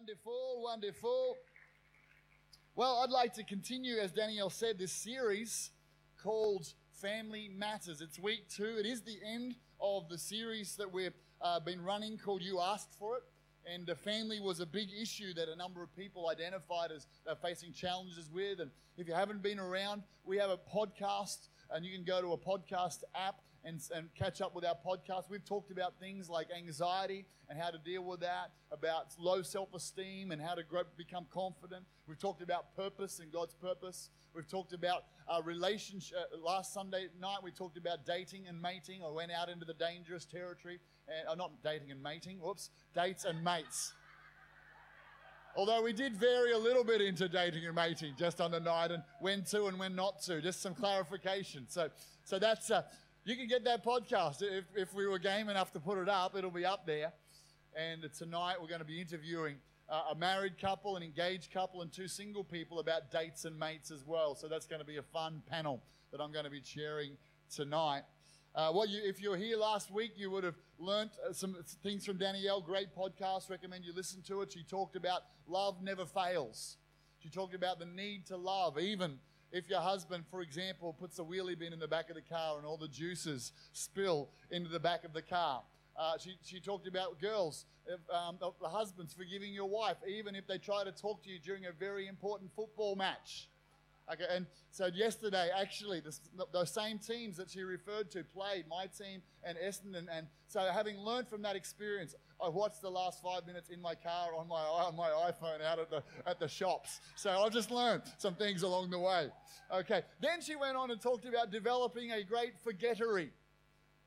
Wonderful, wonderful. Well, I'd like to continue, as Danielle said, this series called Family Matters. It's week two. It is the end of the series that we've uh, been running called You Asked For It. And the family was a big issue that a number of people identified as they're facing challenges with. And if you haven't been around, we have a podcast, and you can go to a podcast app and, and catch up with our podcast. We've talked about things like anxiety and how to deal with that, about low self esteem and how to grow, become confident. We've talked about purpose and God's purpose. We've talked about uh, relationship. Uh, last Sunday night, we talked about dating and mating. I went out into the dangerous territory. And, uh, not dating and mating, whoops, dates and mates. Although we did vary a little bit into dating and mating just on the night and when to and when not to, just some clarification. So, so that's, uh, you can get that podcast. If, if we were game enough to put it up, it'll be up there. And tonight we're going to be interviewing uh, a married couple, an engaged couple, and two single people about dates and mates as well. So that's going to be a fun panel that I'm going to be sharing tonight. Uh, well, you, if you were here last week, you would have learnt uh, some things from Danielle. Great podcast. Recommend you listen to it. She talked about love never fails. She talked about the need to love, even if your husband, for example, puts a wheelie bin in the back of the car and all the juices spill into the back of the car. Uh, she, she talked about girls, if, um, the husbands forgiving your wife, even if they try to talk to you during a very important football match. Okay, and so yesterday, actually, the, the same teams that she referred to played, my team and Essendon. And so, having learned from that experience, I watched the last five minutes in my car on my, on my iPhone out at the, at the shops. So, I've just learned some things along the way. Okay, then she went on and talked about developing a great forgettery.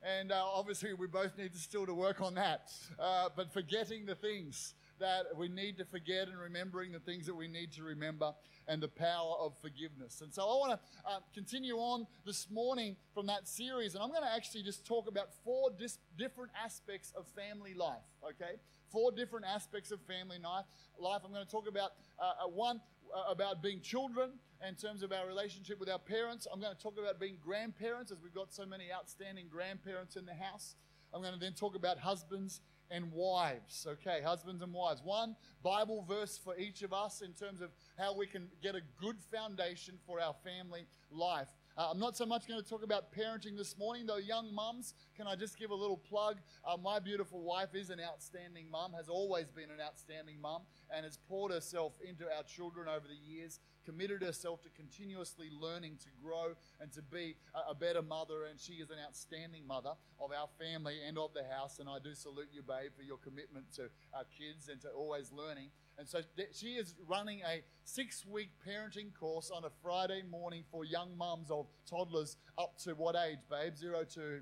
And uh, obviously, we both need to still to work on that. Uh, but forgetting the things that we need to forget and remembering the things that we need to remember and the power of forgiveness. And so I want to uh, continue on this morning from that series, and I'm going to actually just talk about four dis- different aspects of family life, okay? Four different aspects of family life. I'm going to talk about uh, uh one, uh, about being children in terms of our relationship with our parents. I'm going to talk about being grandparents, as we've got so many outstanding grandparents in the house. I'm going to then talk about husbands and wives. Okay, husbands and wives. One Bible verse for each of us in terms of how we can get a good foundation for our family life. Uh, I'm not so much going to talk about parenting this morning, though, young mums. Can I just give a little plug? Uh, my beautiful wife is an outstanding mum, has always been an outstanding mum, and has poured herself into our children over the years, committed herself to continuously learning to grow and to be a, better mother. And she is an outstanding mother of our family and of the house. And I do salute you, babe, for your commitment to our kids and to always learning. And so she is running a six week parenting course on a Friday morning for young mums of toddlers up to what age, babe? Zero to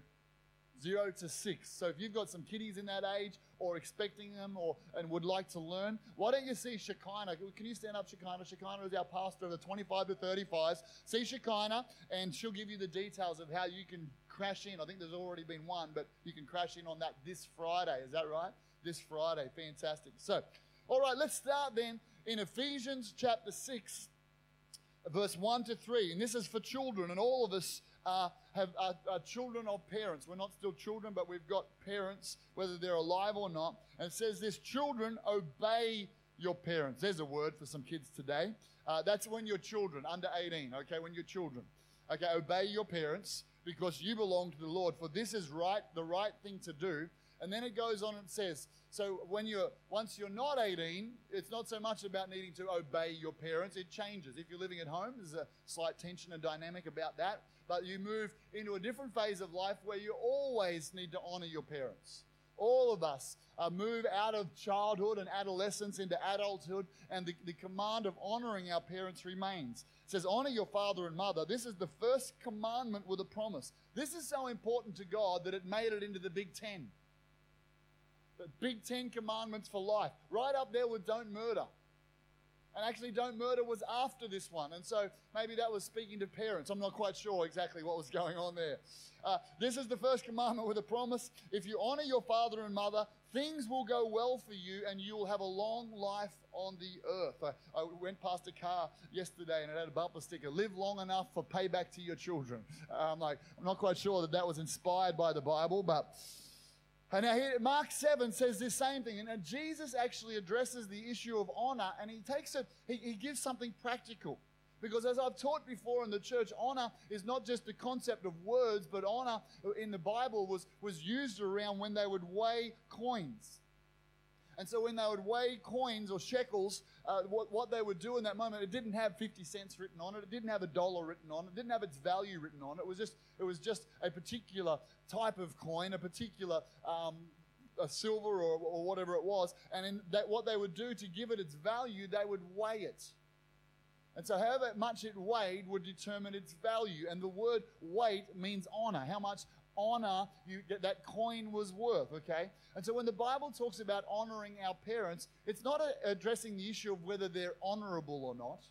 zero to six. So if you've got some kiddies in that age or expecting them or and would like to learn, why don't you see Shekinah? Can you stand up, Shekinah? Shekinah is our pastor of the 25 to 35s. See Shekinah, and she'll give you the details of how you can crash in. I think there's already been one, but you can crash in on that this Friday. Is that right? This Friday. Fantastic. So all right, let's start then in Ephesians chapter 6, verse 1 to 3. And this is for children, and all of us uh, have, are, are children of parents. We're not still children, but we've got parents, whether they're alive or not. And it says this children, obey your parents. There's a word for some kids today. Uh, that's when you're children, under 18, okay? When you're children. Okay, obey your parents because you belong to the Lord. For this is right, the right thing to do. And then it goes on and says, so when you're once you're not 18, it's not so much about needing to obey your parents. It changes. If you're living at home, there's a slight tension and dynamic about that. But you move into a different phase of life where you always need to honor your parents. All of us uh, move out of childhood and adolescence into adulthood, and the, the command of honoring our parents remains. It says, Honor your father and mother. This is the first commandment with a promise. This is so important to God that it made it into the Big Ten big Ten Commandments for life, right up there with don't murder. And actually, don't murder was after this one. And so maybe that was speaking to parents. I'm not quite sure exactly what was going on there. Uh, this is the first commandment with a promise. If you honor your father and mother, things will go well for you and you will have a long life on the earth. I, I went past a car yesterday and it had a bumper sticker live long enough for payback to your children. Uh, I'm like, I'm not quite sure that that was inspired by the Bible, but And now here, Mark 7 says this same thing. And Jesus actually addresses the issue of honor and he takes it, he, he gives something practical. Because as I've taught before in the church, honor is not just a concept of words, but honor in the Bible was, was used around when they would weigh coins. And so when they would weigh coins or shekels, uh, what, what they would do in that moment, it didn't have 50 cents written on it. It didn't have a dollar written on it. It didn't have its value written on it. It was just, it was just a particular type of coin, a particular um, a silver or, or whatever it was. And in that, what they would do to give it its value, they would weigh it. And so, however much it weighed would determine its value. And the word weight means honor. How much honor you, that coin was worth, okay? And so when the Bible talks about honoring our parents, it's not addressing the issue of whether they're honorable or not.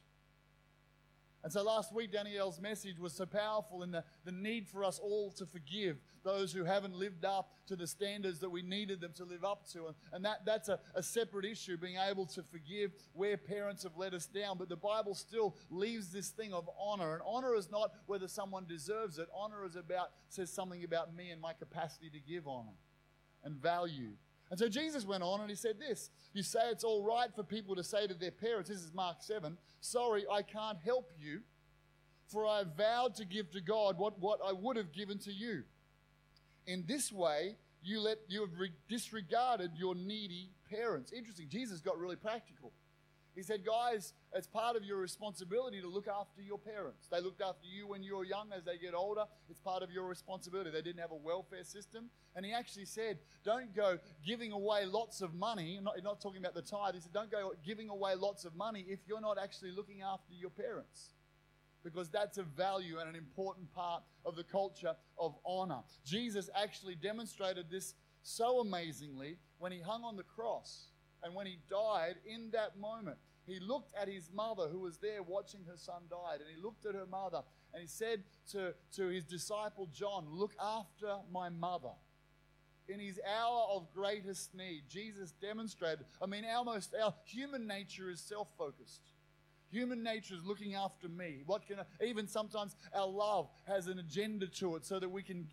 And so last week, Danielle's message was so powerful in the, the need for us all to forgive those who haven't lived up to the standards that we needed them to live up to. And, and that, that's a, a separate issue, being able to forgive where parents have let us down. But the Bible still leaves this thing of honor. And honor is not whether someone deserves it, honor is about, says something about me and my capacity to give honor and value. And so Jesus went on and he said this You say it's all right for people to say to their parents, this is Mark 7, sorry, I can't help you, for I vowed to give to God what, what I would have given to you. In this way, you, let, you have re- disregarded your needy parents. Interesting. Jesus got really practical. He said, Guys, it's part of your responsibility to look after your parents. They looked after you when you were young. As they get older, it's part of your responsibility. They didn't have a welfare system. And he actually said, Don't go giving away lots of money. Not, not talking about the tithe. He said, Don't go giving away lots of money if you're not actually looking after your parents. Because that's a value and an important part of the culture of honor. Jesus actually demonstrated this so amazingly when he hung on the cross. And when he died, in that moment, he looked at his mother who was there watching her son die, and he looked at her mother and he said to, to his disciple John, Look after my mother. In his hour of greatest need, Jesus demonstrated. I mean, almost our human nature is self focused. Human nature is looking after me. What can I, even sometimes our love has an agenda to it so that we can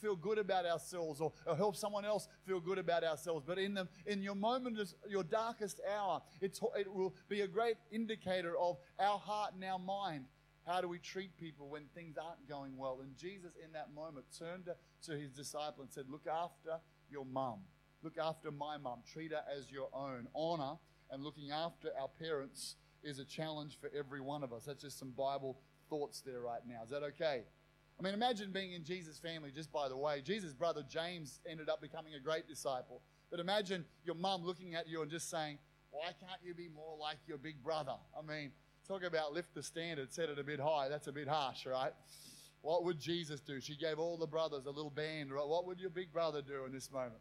feel good about ourselves or, or help someone else feel good about ourselves. But in the in your moment, your darkest hour, it will be a great indicator of our heart and our mind. How do we treat people when things aren't going well? And Jesus, in that moment, turned to, to his disciple and said, Look after your mum. Look after my mum. Treat her as your own. Honor and looking after our parents is a challenge for every one of us. That's just some Bible thoughts there right now. Is that okay? I mean, imagine being in Jesus' family, just by the way. Jesus' brother James ended up becoming a great disciple. But imagine your mum looking at you and just saying, Why can't you be more like your big brother? I mean, talk about lift the standard, set it a bit high. That's a bit harsh, right? What would Jesus do? She gave all the brothers a little band, right? What would your big brother do in this moment?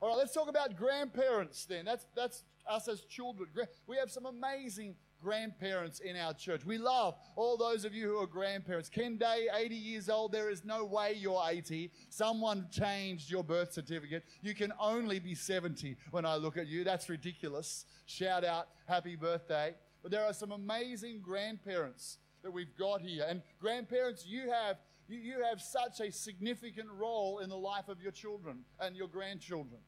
All right, let's talk about grandparents then. That's, that's us as children. We have some amazing grandparents in our church. We love all those of you who are grandparents. Ken Day, 80 years old, there is no way you're 80. Someone changed your birth certificate. You can only be 70 when I look at you. That's ridiculous. Shout out, happy birthday. But there are some amazing grandparents that we've got here. And grandparents, you have you, you have such a significant role in the life of your children and your grandchildren.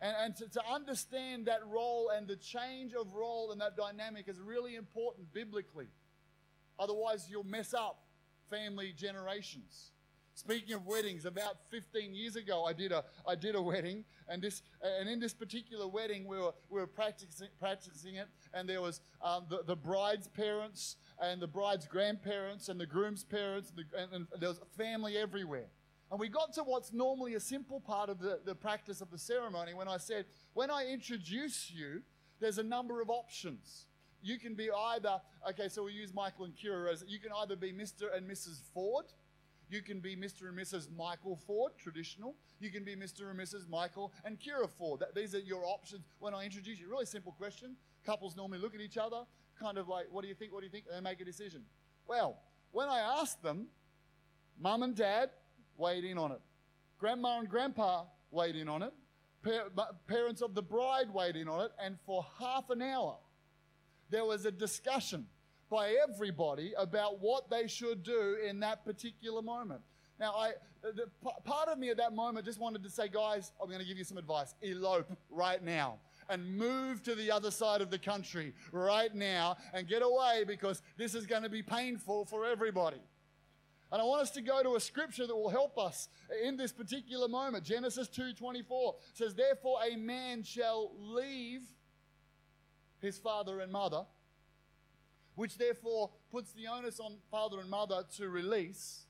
And, and to, to understand that role and the change of role and that dynamic is really important biblically. Otherwise, you'll mess up family generations. Speaking of weddings, about 15 years ago, I did a, I did a wedding, and, this, and in this particular wedding, we were, we were practicing, practicing it, and there was um, the, the bride's parents, and the bride's grandparents, and the groom's parents, and, the, and, and there was family everywhere. And we got to what's normally a simple part of the, the practice of the ceremony when I said, when I introduce you, there's a number of options. You can be either, okay, so we use Michael and Kira as, you can either be Mr. and Mrs. Ford, you can be Mr. and Mrs. Michael Ford, traditional. You can be Mr. and Mrs. Michael and Kira Ford. That, these are your options when I introduce you. Really simple question. Couples normally look at each other, kind of like, what do you think? What do you think? And they make a decision. Well, when I ask them, mum and dad, weighed in on it. Grandma and grandpa weighed in on it. parents of the bride weighed in on it. And for half an hour, there was a discussion by everybody about what they should do in that particular moment. Now, I the, part of me at that moment just wanted to say, guys, I'm going to give you some advice. Elope right now and move to the other side of the country right now and get away because this is going to be painful for everybody. And I want us to go to a scripture that will help us in this particular moment. Genesis 2:24 says, "Therefore a man shall leave his father and mother, which therefore puts the onus on father and mother to release,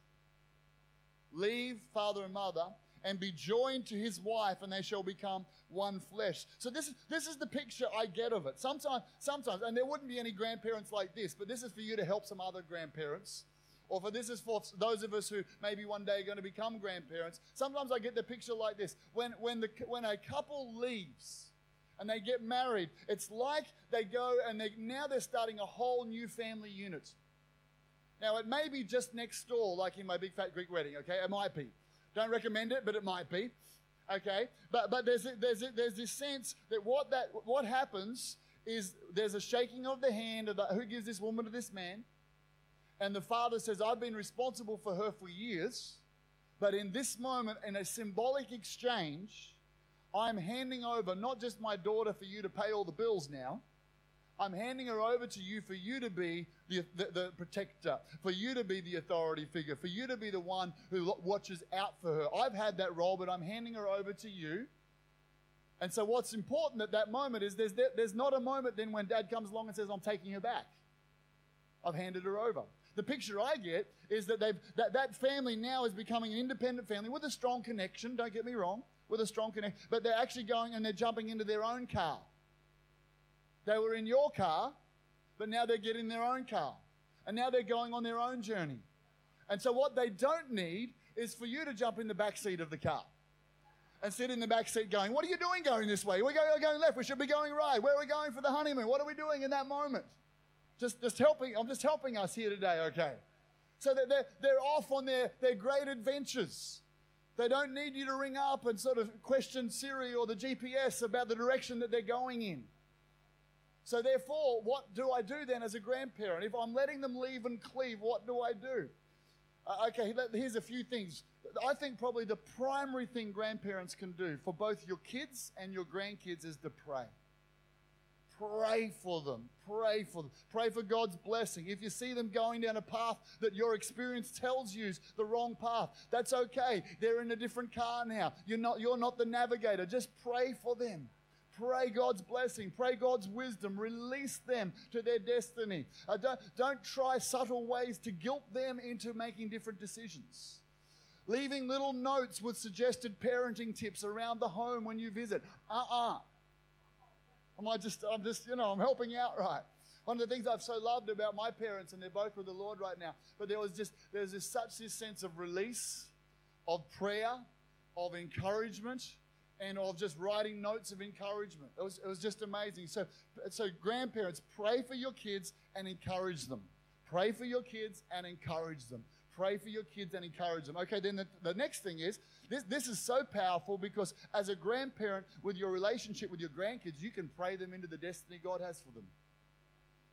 leave father and mother, and be joined to his wife, and they shall become one flesh. So this is this is the picture I get of it. Sometimes, sometimes, and there wouldn't be any grandparents like this, but this is for you to help some other grandparents. Or for this is for those of us who maybe one day are going to become grandparents. Sometimes I get the picture like this: when when the when a couple leaves and they get married, it's like they go and they now they're starting a whole new family unit. Now it may be just next door, like in my big fat Greek wedding. Okay, it might be. Don't recommend it, but it might be. Okay, but but there's a, there's a, there's this sense that what that what happens is there's a shaking of the hand of the, who gives this woman to this man, and the father says, "I've been responsible for her for years, but in this moment, in a symbolic exchange, I'm handing over not just my daughter for you to pay all the bills now." I'm handing her over to you for you to be the, the, the, protector, for you to be the authority figure, for you to be the one who watches out for her. I've had that role, but I'm handing her over to you. And so, what's important at that moment is there's, there's not a moment then when dad comes along and says, I'm taking her back. I've handed her over. The picture I get is that, they've, that that family now is becoming an independent family with a strong connection, don't get me wrong, with a strong connection, but they're actually going and they're jumping into their own car. They were in your car, but now they're getting their own car. And now they're going on their own journey. And so, what they don't need is for you to jump in the back seat of the car and sit in the back seat going, What are you doing going this way? We're going, going left. We should be going right. Where are we going for the honeymoon? What are we doing in that moment? Just, just helping. I'm just helping us here today, okay? So that they're, they're off on their, their great adventures. They don't need you to ring up and sort of question Siri or the GPS about the direction that they're going in. So, therefore, what do I do then as a grandparent? If I'm letting them leave and cleave, what do I do? Uh, okay, here's a few things. I think probably the primary thing grandparents can do for both your kids and your grandkids is to pray. Pray for them. Pray for them. Pray for God's blessing. If you see them going down a path that your experience tells you is the wrong path, that's okay. They're in a different car now. You're not, you're not the navigator. Just pray for them. Pray God's blessing, pray God's wisdom, release them to their destiny. Uh, don't, don't try subtle ways to guilt them into making different decisions. Leaving little notes with suggested parenting tips around the home when you visit. Uh uh-uh. uh. I just, I'm just, you know, I'm helping out right. One of the things I've so loved about my parents, and they're both with the Lord right now, but there was just, there's this, such this sense of release, of prayer, of encouragement, and of just writing notes of encouragement. It was, it was just amazing. So, so, grandparents, pray for your kids and encourage them. Pray for your kids and encourage them. Pray for your kids and encourage them. Okay, then the, the next thing is this, this is so powerful because as a grandparent, with your relationship with your grandkids, you can pray them into the destiny God has for them.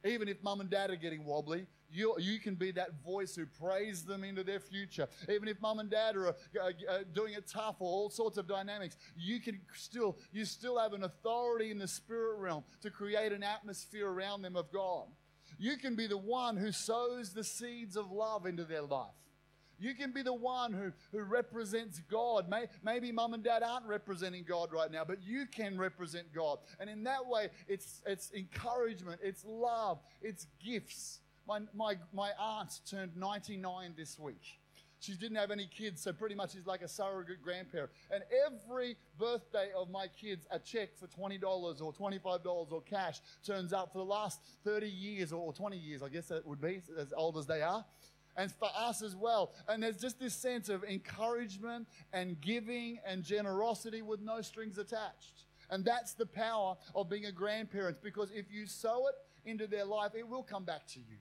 Even if mum and dad are getting wobbly, you, you can be that voice who prays them into their future. Even if mum and dad are uh, uh, doing it tough or all sorts of dynamics, you can still, you still have an authority in the spirit realm to create an atmosphere around them of God. You can be the one who sows the seeds of love into their life. You can be the one who, who represents God. May, maybe mum and dad aren't representing God right now, but you can represent God. And in that way, it's, it's encouragement, it's love, it's gifts. My, my, my aunt turned 99 this week. She didn't have any kids, so pretty much she's like a surrogate grandparent. And every birthday of my kids, a check for $20 or $25 or cash turns up for the last 30 years or 20 years, I guess that would be, as old as they are and for us as well. And there's just this sense of encouragement and giving and generosity with no strings attached. And that's the power of being a grandparent because if you sow it into their life, it will come back to you.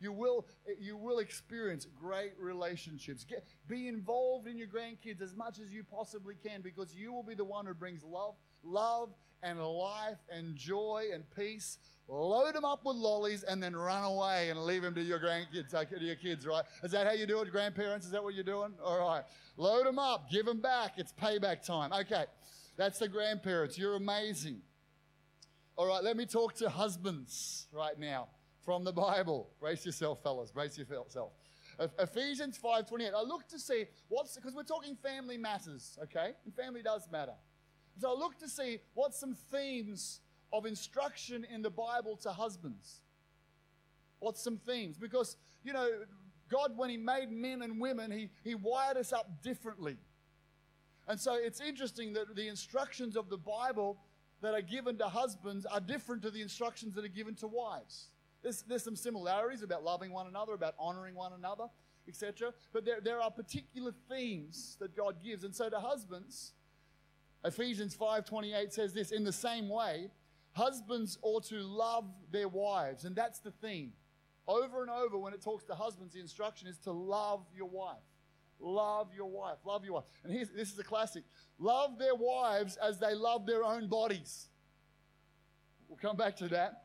You will, you will experience great relationships. Get, be involved in your grandkids as much as you possibly can because you will be the one who brings love, love and life and joy and peace load them up with lollies, and then run away and leave them to your grandkids, uh, to your kids, right? Is that how you do it, grandparents? Is that what you're doing? All right. Load them up, give them back. It's payback time. Okay. That's the grandparents. You're amazing. All right, let me talk to husbands right now from the Bible. Brace yourself, fellas. Brace yourself. Ephesians 5:28. I look to see what's because we're talking family matters, okay? And family does matter. So I look to see what some themes of instruction in the Bible to husbands. What's some themes? Because, you know, God, when He made men and women, He, he wired us up differently. And so it's interesting that the instructions of the Bible that are given to husbands are different to the instructions that are given to wives. There's, there's some similarities about loving one another, about honoring one another, etc. But there, there are particular themes that God gives. And so to husbands, Ephesians 5:28 says this, in the same way, husbands ought to love their wives. And that's the theme. Over and over when it talks to husbands, the instruction is to love your wife. Love your wife. Love your wife. And here's, this is a classic. Love their wives as they love their own bodies. We'll come back to that.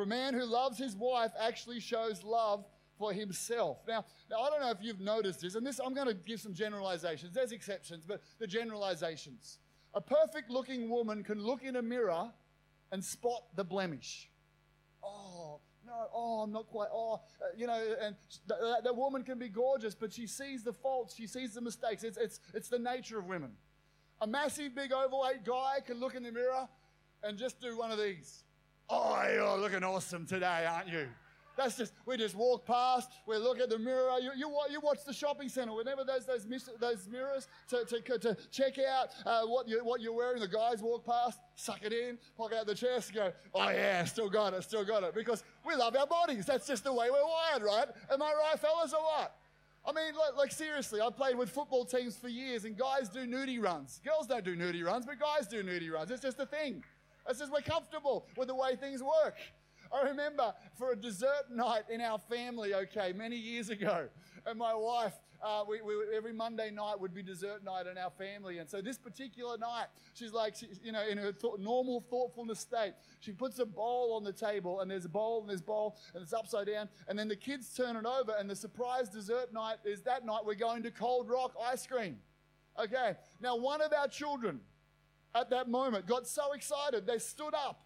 For a man who loves his wife actually shows love for himself. Now, now I don't know if you've noticed this, and this I'm going to give some generalizations. There's exceptions, but the generalizations. A perfect looking woman can look in a mirror and spot the blemish. Oh, no, oh, I'm not quite, oh, uh, you know, and the, the woman can be gorgeous, but she sees the faults, she sees the mistakes. It's, it's, it's the nature of women. A massive, big, overweight guy can look in the mirror and just do one of these. Oh, you're looking awesome today, aren't you? That's just, we just walk past, we look at the mirror. You, you, you watch the shopping center, whenever there's those, those mirrors to, to, to check out uh, what, you, what you're wearing, the guys walk past, suck it in, pull out the chest, go, oh yeah, still got it, still got it. Because we love our bodies. That's just the way we're wired, right? Am I right, fellas, or what? I mean, like, like, seriously, I played with football teams for years, and guys do nudie runs. Girls don't do nudie runs, but guys do nudie runs. It's just a thing. It's says, we're comfortable with the way things work. I remember for a dessert night in our family, okay, many years ago, and my wife, uh, we, we, every Monday night would be dessert night in our family. And so this particular night, she's like, she, you know, in her th- normal thoughtfulness state, she puts a bowl on the table, and there's a bowl, and there's a bowl, and it's upside down. And then the kids turn it over, and the surprise dessert night is that night we're going to Cold Rock ice cream. Okay, now one of our children at that moment got so excited, they stood up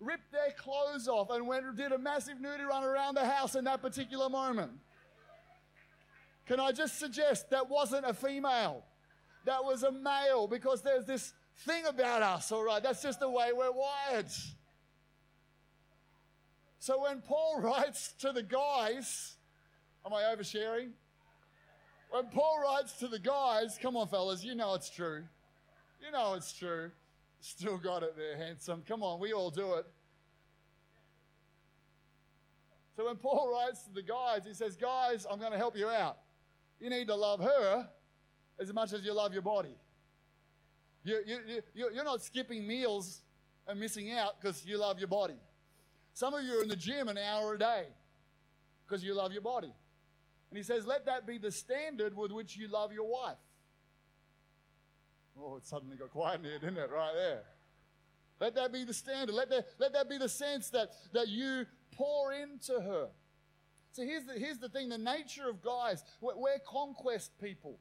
ripped their clothes off and went did a massive nudie run around the house in that particular moment. Can I just suggest that wasn't a female? That was a male because there's this thing about us, all right? That's just the way we're wired. So when Paul writes to the guys, am I oversharing? When Paul writes to the guys, come on, fellas, you know it's true. You know it's true. Still got it there, handsome. Come on, we all do it. So when Paul writes to the guys, he says, Guys, I'm going to help you out. You need to love her as much as you love your body. You, you, you, you're not skipping meals and missing out because you love your body. Some of you are in the gym an hour a day because you love your body. And he says, Let that be the standard with which you love your wife. Oh, it suddenly got quiet in here, didn't it? Right there. Let that be the standard. Let that, let that be the sense that, that you pour into her. So here's the, here's the thing the nature of guys, we're, we're conquest people.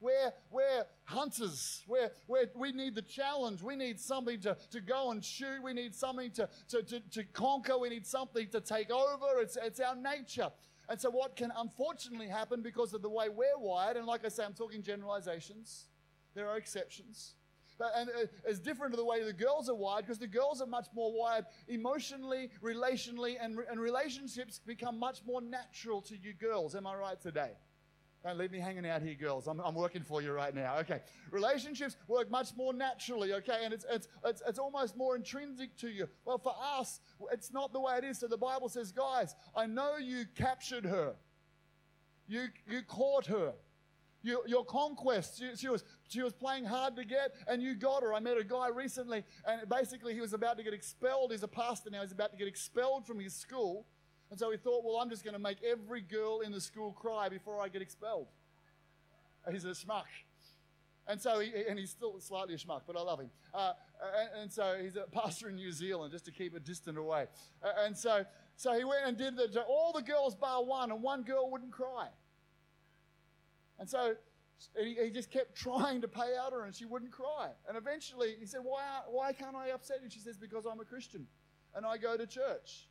We're, we're hunters. We're, we're, we need the challenge. We need something to, to go and shoot. We need something to, to, to, to conquer. We need something to take over. It's, it's our nature. And so, what can unfortunately happen because of the way we're wired, and like I say, I'm talking generalizations, there are exceptions. And uh, it's different to the way the girls are wired because the girls are much more wired emotionally, relationally, and, and relationships become much more natural to you girls. Am I right today? Don't leave me hanging out here, girls. I'm, I'm working for you right now. Okay. Relationships work much more naturally, okay? And it's, it's, it's, it's almost more intrinsic to you. Well, for us, it's not the way it is. So the Bible says, guys, I know you captured her, you, you caught her. Your, your conquest. She, she, was, she was playing hard to get, and you got her. I met a guy recently, and basically he was about to get expelled. He's a pastor now. He's about to get expelled from his school. And so he thought, well, I'm just going to make every girl in the school cry before I get expelled. He's a schmuck. And so, he, and he's still slightly a schmuck, but I love him. Uh, and, and, so he's a pastor in New Zealand, just to keep it distant away. Uh, and so, so he went and did the, to all the girls bar one, and one girl wouldn't cry. And so he, he, just kept trying to pay out her, and she wouldn't cry. And eventually, he said, "Why, why can't I upset you?" She says, "Because I'm a Christian, and I go to church."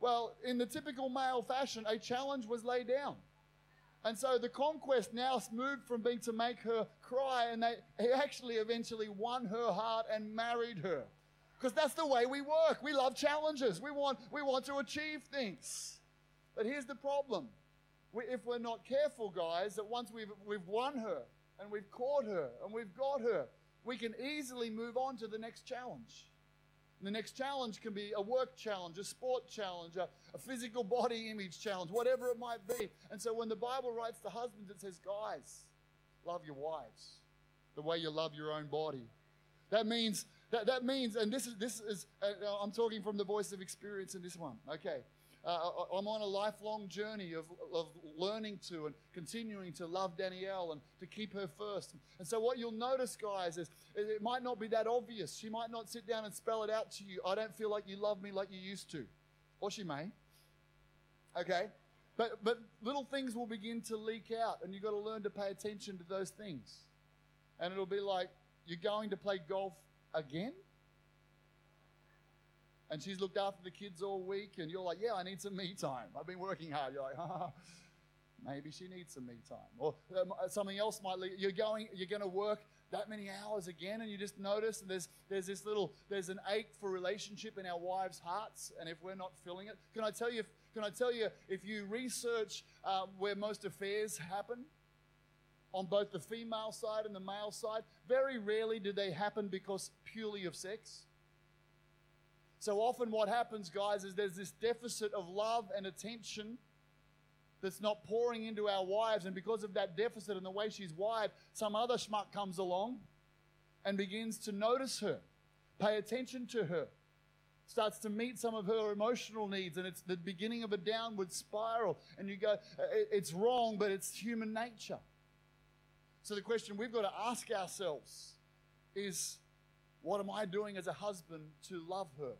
Well, in the typical male fashion, a challenge was laid down. And so the conquest now moved from being to make her cry, and they, he actually eventually won her heart and married her. Because that's the way we work. We love challenges. We want, we want to achieve things. But here's the problem. We, if we're not careful, guys, that once we've, we've won her and we've caught her and we've got her, we can easily move on to the next challenge. And the next challenge can be a work challenge, a sport challenge, a, a physical body image challenge, whatever it might be. And so when the Bible writes to husbands, it says, guys, love your wives the way you love your own body. That means, that, that means, and this is, this is uh, I'm talking from the voice of experience in this one, okay? Uh, I'm on a lifelong journey of, of learning to and continuing to love Danielle and to keep her first. And so, what you'll notice, guys, is it might not be that obvious. She might not sit down and spell it out to you. I don't feel like you love me like you used to. Or she may. Okay? But, but little things will begin to leak out, and you've got to learn to pay attention to those things. And it'll be like, you're going to play golf again? And she's looked after the kids all week, and you're like, yeah, I need some me time. I've been working hard. You're like, ah, maybe she needs some me time. Or um, something else might lead. You're going, you're going to work that many hours again, and you just notice there's there's this little there's an ache for relationship in our wives' hearts, and if we're not filling it, can I tell you? If, can I tell you if you research uh, where most affairs happen? On both the female side and the male side, very rarely do they happen because purely of sex. So often, what happens, guys, is there's this deficit of love and attention that's not pouring into our wives. And because of that deficit and the way she's wired, some other schmuck comes along and begins to notice her, pay attention to her, starts to meet some of her emotional needs. And it's the beginning of a downward spiral. And you go, it's wrong, but it's human nature. So the question we've got to ask ourselves is, what am I doing as a husband to love her?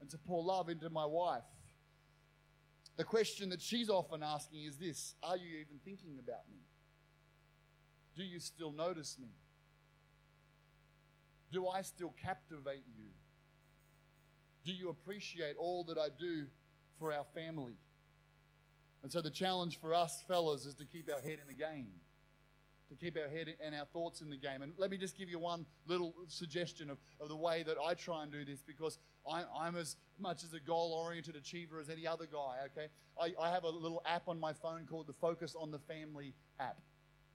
And to pour love into my wife. The question that she's often asking is this Are you even thinking about me? Do you still notice me? Do I still captivate you? Do you appreciate all that I do for our family? And so the challenge for us, fellas, is to keep our head in the game to keep our head and our thoughts in the game. And let me just give you one little suggestion of, of the way that I try and do this because I, I'm as much as a goal oriented achiever as any other guy, okay? I, I have a little app on my phone called the Focus on the Family app.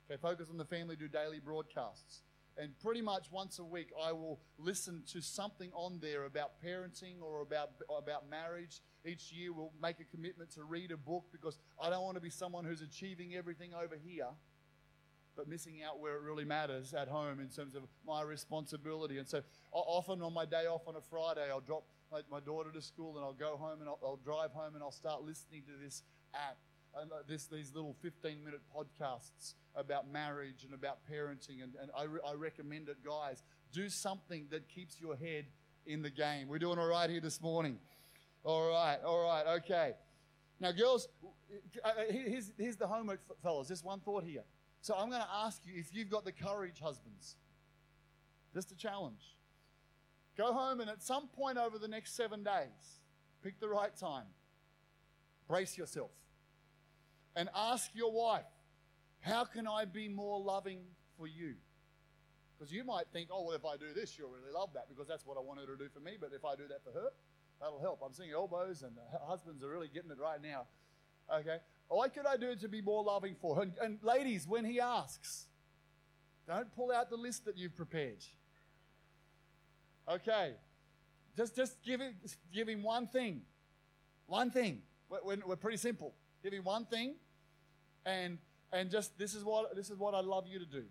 Okay, Focus on the Family do daily broadcasts. And pretty much once a week, I will listen to something on there about parenting or about, about marriage. Each year, we'll make a commitment to read a book because I don't want to be someone who's achieving everything over here but missing out where it really matters at home in terms of my responsibility. And so often on my day off on a Friday, I'll drop my, my daughter to school and I'll go home and I'll, I'll, drive home and I'll start listening to this app and uh, this, these little 15 minute podcasts about marriage and about parenting. And, and I, re- I recommend it, guys. Do something that keeps your head in the game. We're doing all right here this morning. All right, all right, okay. Now, girls, uh, uh, here's, here's the homework, fellas. Just one thought here. So I'm going to ask you if you've got the courage, husbands. Just a challenge. Go home and at some point over the next seven days, pick the right time, brace yourself, and ask your wife, How can I be more loving for you? Because you might think, Oh, well, if I do this, she'll really love that because that's what I want her to do for me. But if I do that for her, that'll help. I'm seeing elbows, and the husbands are really getting it right now. Okay? What could I do to be more loving for her? And, and ladies, when he asks, don't pull out the list that you've prepared. Okay. Just, just give, it, give him one thing. One thing. We're, we're pretty simple. Give him one thing, and and just this is what this is what I love you to do.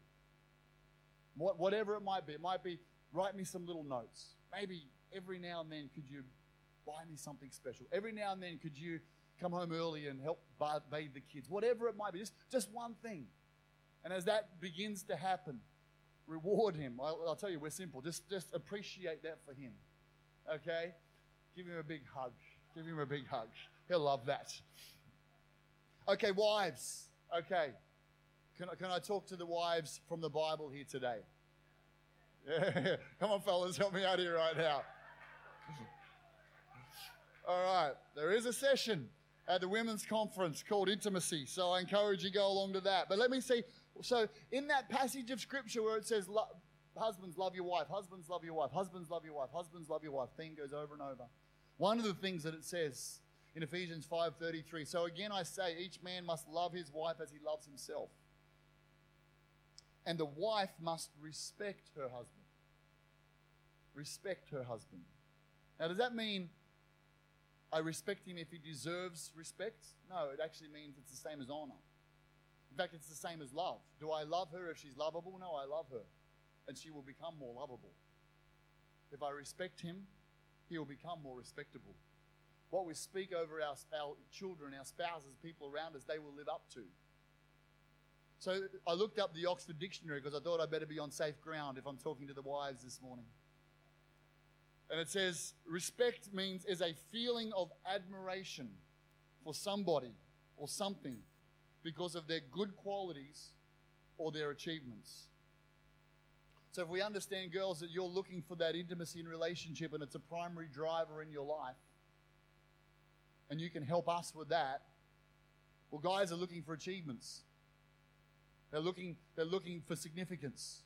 What, whatever it might be, it might be write me some little notes. Maybe every now and then could you buy me something special? Every now and then could you come home early and help bathe the kids, whatever it might be, just, just one thing. And as that begins to happen, Reward him. I'll, I'll tell you, we're simple. Just, just appreciate that for him. Okay? Give him a big hug. Give him a big hug. He'll love that. Okay, wives. Okay. Can, I- can I talk to the wives from the Bible here today? Yeah. Come on, fellas, help me out here right now. All right, there is a session at the women's conference called Intimacy, so I encourage you go along to that. But let me see. So, in that passage of scripture where it says, "Lo- Husbands, love your wife, husbands, love your wife, husbands, love your wife, husbands, love your wife, theme goes over and over. One of the things that it says in Ephesians 5:33. So again I say each man must love his wife as he loves himself. And the wife must respect her husband. Respect her husband. Now does that mean I respect him if he deserves respect? No, it actually means it's the same as honor. In fact, it's the same as love. Do I love her if she's lovable? No, I love her. And she will become more lovable. If I respect him, he will become more respectable what we speak over our, our children, our spouses, people around us, they will live up to. So I looked up the Oxford Dictionary because I thought I'd better be on safe ground if I'm talking to the wives this morning. And it says, respect means is a feeling of admiration for somebody or something because of their good qualities or their achievements. So if we understand, girls, that you're looking for that intimacy and relationship and it's a primary driver in your life, and you can help us with that. Well, guys are looking for achievements. They're looking, they're looking for significance.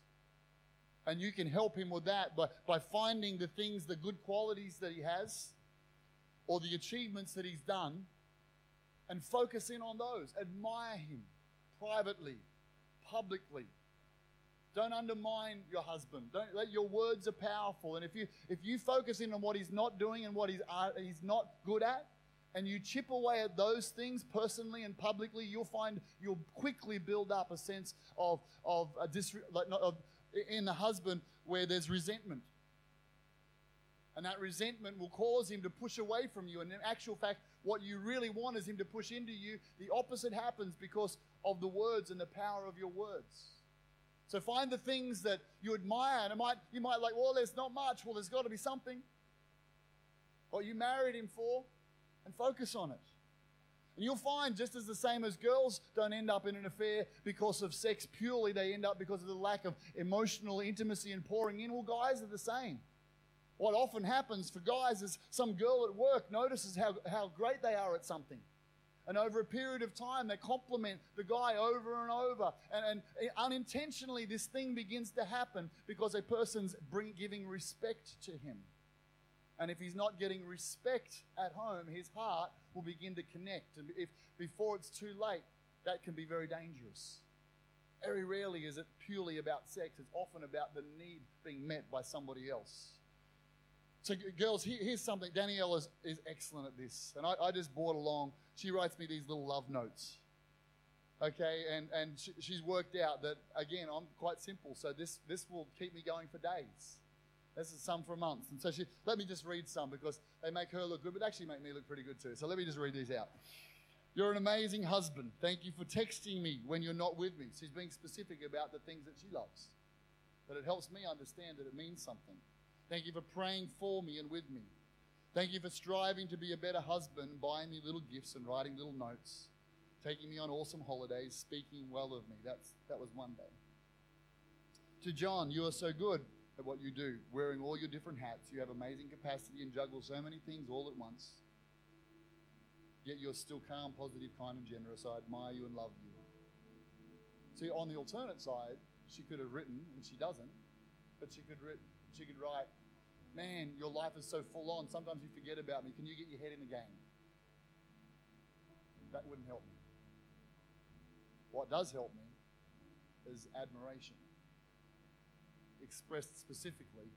And you can help him with that by, by finding the things, the good qualities that he has, or the achievements that he's done, and focus in on those. Admire him privately, publicly. Don't undermine your husband. Don't let your words are powerful. And if you if you focus in on what he's not doing and what he's uh, he's not good at, and you chip away at those things personally and publicly, you'll find you'll quickly build up a sense of of a dis- of in the husband where there's resentment. And that resentment will cause him to push away from you. And in actual fact, what you really want is him to push into you. The opposite happens because of the words and the power of your words. So find the things that you admire, and it might you might like, well, there's not much. Well, there's got to be something. What you married him for, and focus on it. And you'll find, just as the same as girls don't end up in an affair because of sex purely, they end up because of the lack of emotional intimacy and pouring in. Well, guys are the same. What often happens for guys is some girl at work notices how, how great they are at something. And over a period of time, they compliment the guy over and over. And, and unintentionally, this thing begins to happen because a person's bring, giving respect to him. And if he's not getting respect at home, his heart will begin to connect. And if before it's too late, that can be very dangerous. Very rarely is it purely about sex, it's often about the need being met by somebody else. So, girls, here- here's something. Danielle is, is excellent at this. And I, I just brought along, she writes me these little love notes. Okay, and, and she, she's worked out that, again, I'm quite simple. So, this, this will keep me going for days. This is some for a month. And so she, let me just read some because they make her look good, but actually make me look pretty good too. So let me just read these out. You're an amazing husband. Thank you for texting me when you're not with me. She's being specific about the things that she loves. But it helps me understand that it means something. Thank you for praying for me and with me. Thank you for striving to be a better husband, buying me little gifts and writing little notes, taking me on awesome holidays, speaking well of me. That's, that was one day. To John, you are so good at what you do, wearing all your different hats. You have amazing capacity and juggle so many things all at once. Yet you're still calm, positive, kind, and generous. I admire you and love you. See, on the alternate side, she could have written, and she doesn't, but she could write, she could write, "Man, your life is so full on. Sometimes you forget about me. Can you get your head in the game?" That wouldn't help me. What does help me is admiration expressed specifically.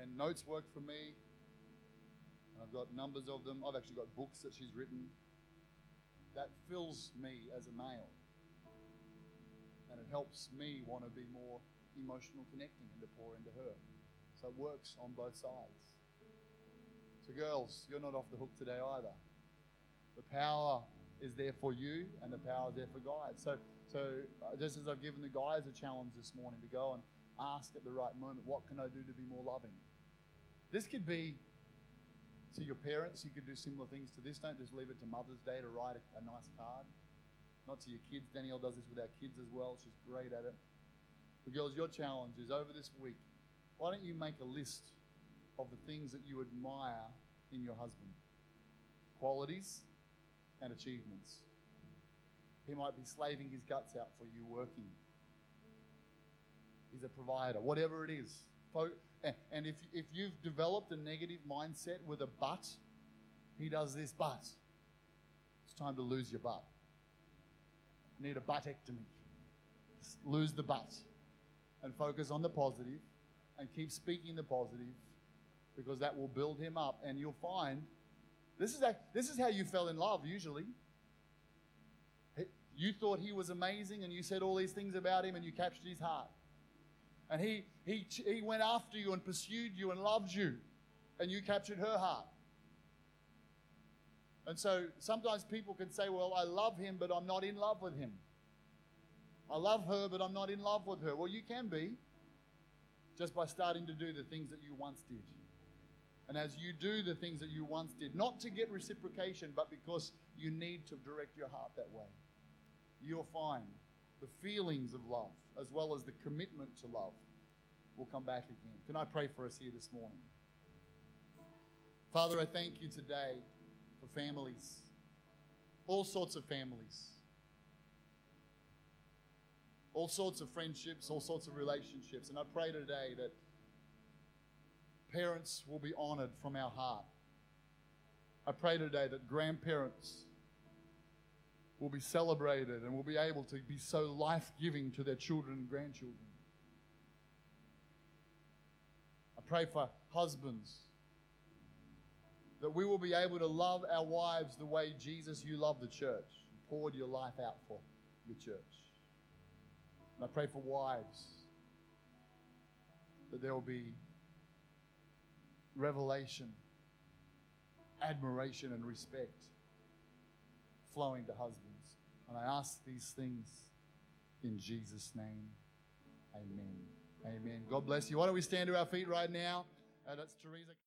And notes work for me. And I've got numbers of them. I've actually got books that she's written. That fills me as a male. And it helps me want to be more emotional connecting and to pour into her. So it works on both sides. So, girls, you're not off the hook today either. The power is there for you and the power is there for guys. So, so uh, just as I've given the guys a challenge this morning to go and ask at the right moment, what can I do to be more loving? This could be to your parents. You could do similar things to this. Don't just leave it to Mother's Day to write a, a nice card. Not to your kids. Danielle does this with our kids as well. She's great at it. But girls, your challenge is over this week. Why don't you make a list of the things that you admire in your husband? Qualities and achievements. He might be slaving his guts out for you working. He's a provider, whatever it is. And if, if you've developed a negative mindset with a but, he does this but. It's time to lose your butt. You need a buttectomy. Just lose the butt and focus on the positive and keep speaking the positive because that will build him up and you'll find this is, this is how you fell in love usually. You thought he was amazing and you said all these things about him and you captured his heart. And he, he, he went after you and pursued you and loved you and you captured her heart. And so sometimes people can say, Well, I love him, but I'm not in love with him. I love her, but I'm not in love with her. Well, you can be just by starting to do the things that you once did. And as you do the things that you once did, not to get reciprocation, but because you need to direct your heart that way, you'll find the feelings of love as well as the commitment to love will come back again. Can I pray for us here this morning? Father, I thank you today for families, all sorts of families, all sorts of friendships, all sorts of relationships. And I pray today that parents will be honored from our heart. I pray today that grandparents will be celebrated and will be able to be so life giving to their children and grandchildren. I pray for husbands that we will be able to love our wives the way Jesus, you love the church, poured your life out for your church. And I pray for wives that there will be revelation, admiration, and respect flowing to husbands. And I ask these things in Jesus' name. Amen. Amen. God bless you. Why don't we stand to our feet right now? Uh, that's Teresa.